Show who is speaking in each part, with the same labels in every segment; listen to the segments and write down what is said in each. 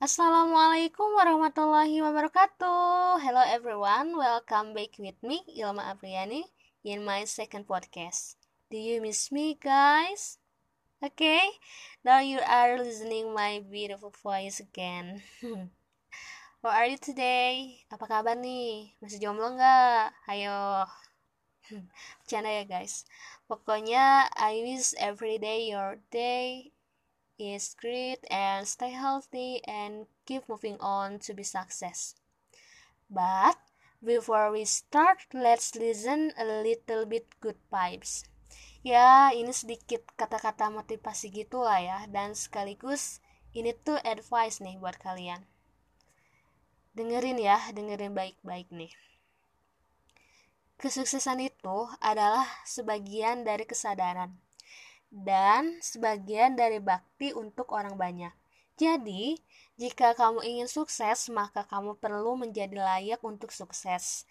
Speaker 1: Assalamualaikum warahmatullahi wabarakatuh. Hello everyone, welcome back with me Ilma Apriani in my second podcast. Do you miss me guys? Okay, now you are listening my beautiful voice again. How are you today? Apa kabar nih? Masih jomblo nggak? Ayo. Bercanda ya guys. Pokoknya I wish every day your day is great and stay healthy and keep moving on to be success. But before we start, let's listen a little bit good vibes. Ya, ini sedikit kata-kata motivasi gitu lah ya, dan sekaligus ini tuh advice nih buat kalian. Dengerin ya, dengerin baik-baik nih. Kesuksesan itu adalah sebagian dari kesadaran dan sebagian dari bakti untuk orang banyak. Jadi, jika kamu ingin sukses, maka kamu perlu menjadi layak untuk sukses.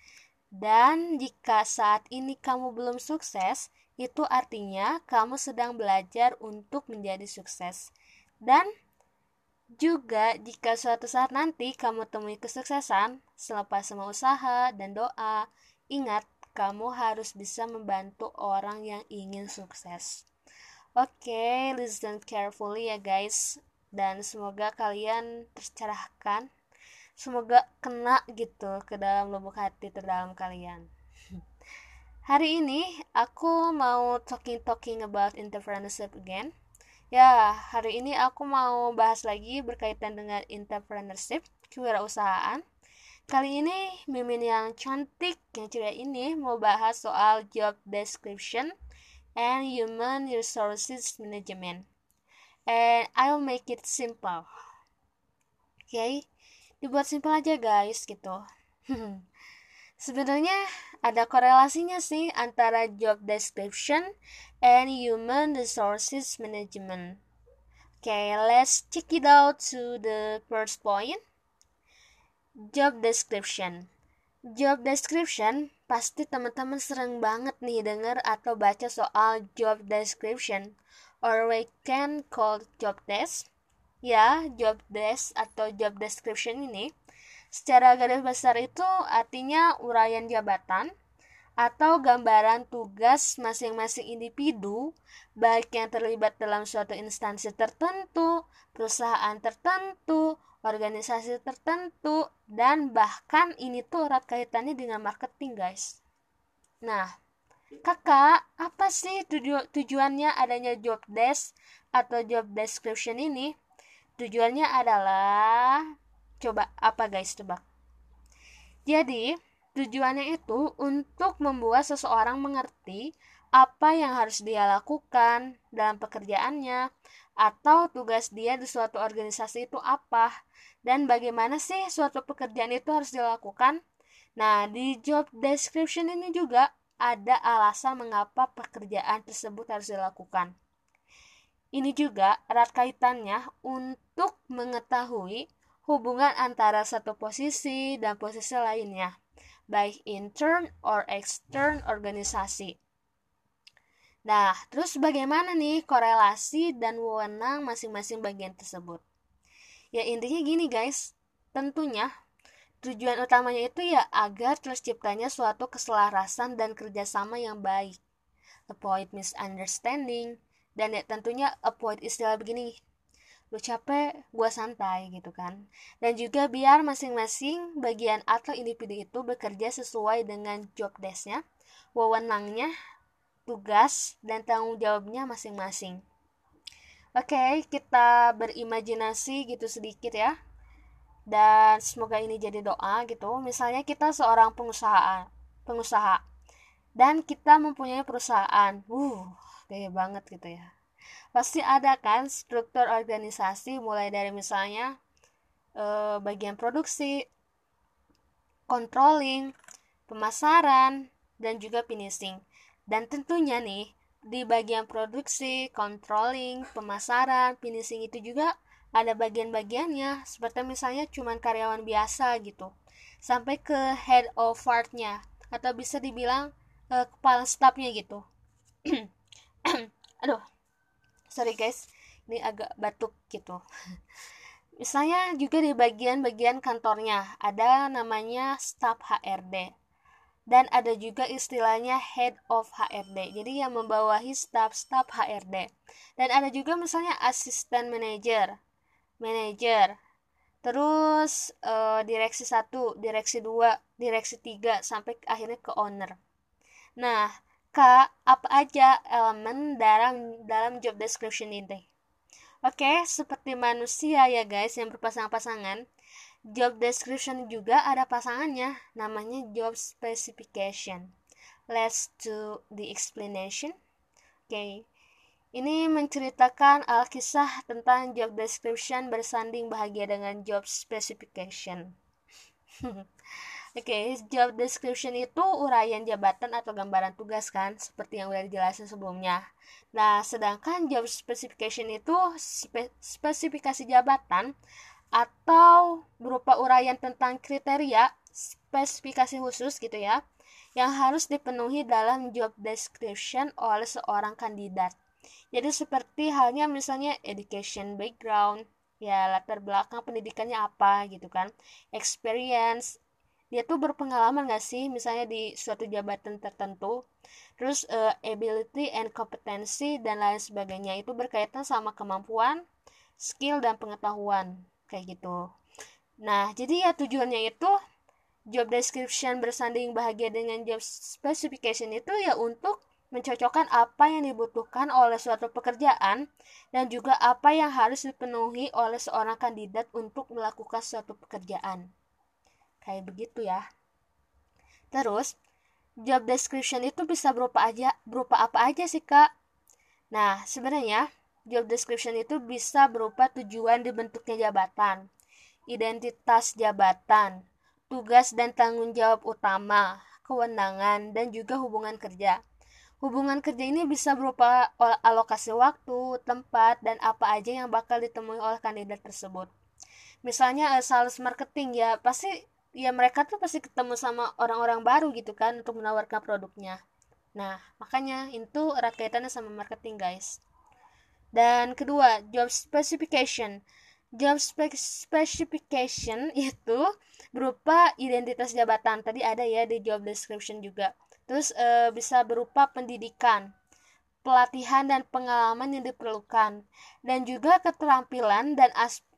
Speaker 1: Dan jika saat ini kamu belum sukses, itu artinya kamu sedang belajar untuk menjadi sukses. Dan juga jika suatu saat nanti kamu temui kesuksesan, selepas semua usaha dan doa, ingat kamu harus bisa membantu orang yang ingin sukses. Oke, okay, listen carefully ya guys. Dan semoga kalian tercerahkan. Semoga kena gitu ke dalam lubuk hati terdalam kalian. Hari ini aku mau talking-talking about entrepreneurship again. Ya, hari ini aku mau bahas lagi berkaitan dengan entrepreneurship, kewirausahaan. Kali ini Mimin yang cantik, yang ceria ini mau bahas soal job description and Human Resources Management. And I'll make it simple. Oke, okay? dibuat simpel aja guys gitu. Sebenarnya ada korelasinya sih antara job description and human resources management. Okay, let's check it out to the first point. Job description. Job description Pasti teman-teman sering banget nih denger atau baca soal job description or we can call job desk. Ya, job desk atau job description ini secara garis besar itu artinya uraian jabatan atau gambaran tugas masing-masing individu baik yang terlibat dalam suatu instansi tertentu, perusahaan tertentu, organisasi tertentu dan bahkan ini tuh erat kaitannya dengan marketing guys. Nah kakak apa sih tuju tujuannya adanya job desk atau job description ini? Tujuannya adalah coba apa guys coba? Jadi tujuannya itu untuk membuat seseorang mengerti apa yang harus dia lakukan dalam pekerjaannya atau tugas dia di suatu organisasi itu apa dan bagaimana sih suatu pekerjaan itu harus dilakukan. Nah, di job description ini juga ada alasan mengapa pekerjaan tersebut harus dilakukan. Ini juga erat kaitannya untuk mengetahui hubungan antara satu posisi dan posisi lainnya, baik intern or extern organisasi. Nah, terus bagaimana nih korelasi dan wewenang masing-masing bagian tersebut? ya intinya gini guys tentunya tujuan utamanya itu ya agar terciptanya suatu keselarasan dan kerjasama yang baik avoid misunderstanding dan ya tentunya avoid istilah begini lu capek gua santai gitu kan dan juga biar masing-masing bagian atau individu itu bekerja sesuai dengan job desknya wewenangnya tugas dan tanggung jawabnya masing-masing Oke, okay, kita berimajinasi gitu sedikit ya. Dan semoga ini jadi doa gitu. Misalnya kita seorang pengusaha, pengusaha dan kita mempunyai perusahaan. Uh, gaya banget gitu ya. Pasti ada kan struktur organisasi mulai dari misalnya eh, bagian produksi, controlling, pemasaran, dan juga finishing. Dan tentunya nih di bagian produksi, controlling, pemasaran, finishing itu juga ada bagian-bagiannya. Seperti misalnya cuman karyawan biasa gitu. Sampai ke head of partnya atau bisa dibilang uh, kepala stafnya gitu. Aduh sorry guys. Ini agak batuk gitu. Misalnya juga di bagian-bagian kantornya ada namanya staff HRD dan ada juga istilahnya head of HRD jadi yang membawahi staff-staff HRD dan ada juga misalnya asisten manager. Manager. Terus uh, direksi 1, direksi 2, direksi 3 sampai akhirnya ke owner. Nah Kak, apa aja elemen dalam dalam job description ini? Oke, seperti manusia ya guys yang berpasang-pasangan, job description juga ada pasangannya, namanya job specification. Let's do the explanation. Oke, ini menceritakan alkisah tentang job description bersanding bahagia dengan job specification. Oke, okay, job description itu uraian jabatan atau gambaran tugas kan, seperti yang udah dijelasin sebelumnya. Nah, sedangkan job specification itu spe spesifikasi jabatan atau berupa uraian tentang kriteria spesifikasi khusus gitu ya, yang harus dipenuhi dalam job description oleh seorang kandidat. Jadi seperti halnya misalnya education background, ya latar belakang pendidikannya apa gitu kan, experience, dia tuh berpengalaman gak sih? Misalnya di suatu jabatan tertentu terus uh, ability and kompetensi dan lain sebagainya itu berkaitan sama kemampuan skill dan pengetahuan kayak gitu. Nah jadi ya tujuannya itu job description bersanding bahagia dengan job specification itu ya untuk mencocokkan apa yang dibutuhkan oleh suatu pekerjaan dan juga apa yang harus dipenuhi oleh seorang kandidat untuk melakukan suatu pekerjaan kayak begitu ya. Terus job description itu bisa berupa aja berupa apa aja sih kak? Nah sebenarnya job description itu bisa berupa tujuan dibentuknya jabatan identitas jabatan tugas dan tanggung jawab utama kewenangan dan juga hubungan kerja. Hubungan kerja ini bisa berupa alokasi waktu, tempat, dan apa aja yang bakal ditemui oleh kandidat tersebut. Misalnya sales marketing ya, pasti ya mereka tuh pasti ketemu sama orang-orang baru gitu kan untuk menawarkan produknya. Nah makanya itu erat kaitannya sama marketing guys. Dan kedua job specification. Job specification itu berupa identitas jabatan. Tadi ada ya di job description juga. Terus e, bisa berupa pendidikan pelatihan dan pengalaman yang diperlukan. Dan juga keterampilan dan aspek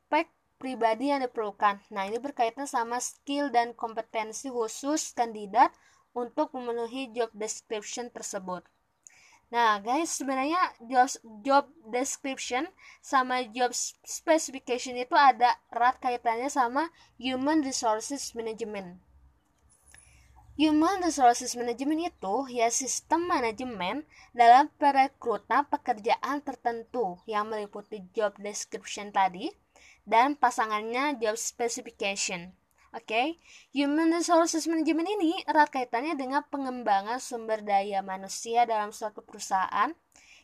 Speaker 1: pribadi yang diperlukan. Nah, ini berkaitan sama skill dan kompetensi khusus kandidat untuk memenuhi job description tersebut. Nah, guys, sebenarnya job, job description sama job specification itu ada erat kaitannya sama human resources management. Human Resources Management itu ya sistem manajemen dalam perekrutan pekerjaan tertentu yang meliputi job description tadi, dan pasangannya job specification. Oke, okay? Human Resources Management ini erat kaitannya dengan pengembangan sumber daya manusia dalam suatu perusahaan,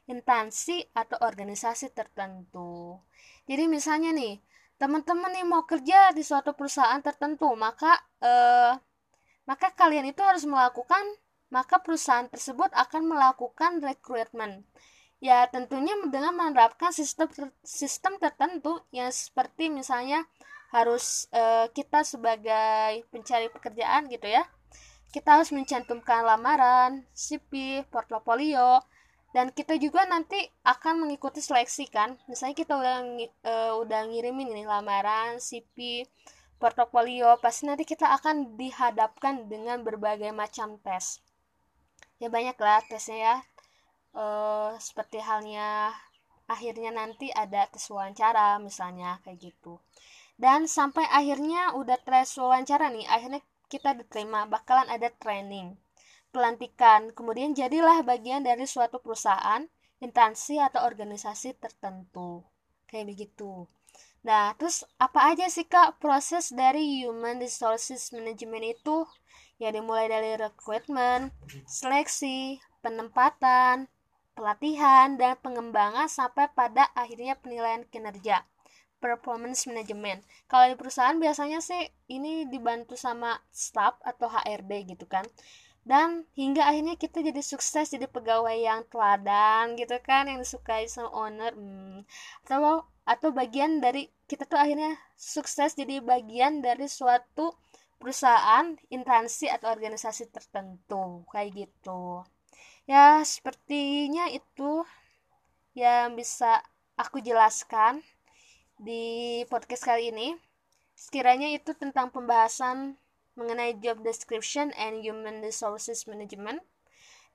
Speaker 1: instansi atau organisasi tertentu. Jadi misalnya nih, teman-teman nih mau kerja di suatu perusahaan tertentu, maka eh, maka kalian itu harus melakukan, maka perusahaan tersebut akan melakukan rekrutmen ya tentunya dengan menerapkan sistem sistem tertentu yang seperti misalnya harus uh, kita sebagai pencari pekerjaan gitu ya. Kita harus mencantumkan lamaran CV portofolio dan kita juga nanti akan mengikuti seleksi kan. Misalnya kita udah uh, udah ngirimin ini lamaran CV portofolio pasti nanti kita akan dihadapkan dengan berbagai macam tes. Ya banyak lah tesnya ya uh, seperti halnya akhirnya nanti ada tes wawancara misalnya kayak gitu. Dan sampai akhirnya udah tes wawancara nih akhirnya kita diterima bakalan ada training pelantikan. Kemudian jadilah bagian dari suatu perusahaan instansi atau organisasi tertentu kayak begitu. Nah terus apa aja sih kak proses dari human resources management itu? Ya dimulai dari recruitment seleksi penempatan pelatihan, dan pengembangan sampai pada akhirnya penilaian kinerja performance management. Kalau di perusahaan biasanya sih ini dibantu sama staff atau HRD gitu kan. Dan hingga akhirnya kita jadi sukses jadi pegawai yang teladan gitu kan yang disukai sama owner. Hmm. Atau atau bagian dari kita tuh akhirnya sukses jadi bagian dari suatu perusahaan, instansi atau organisasi tertentu kayak gitu. Ya, sepertinya itu yang bisa aku jelaskan di podcast kali ini. Sekiranya itu tentang pembahasan mengenai job description and human resources management.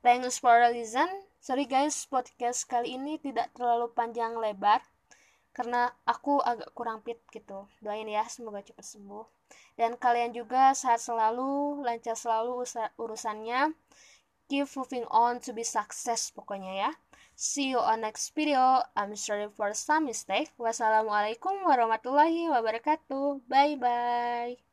Speaker 1: Thanks for listen. Sorry guys, podcast kali ini tidak terlalu panjang lebar karena aku agak kurang fit gitu. Doain ya, semoga cepat sembuh. Dan kalian juga sehat selalu, lancar selalu urusannya. Keep moving on to be success pokoknya ya. See you on next video. I'm sorry for some mistake. Wassalamualaikum warahmatullahi wabarakatuh. Bye bye.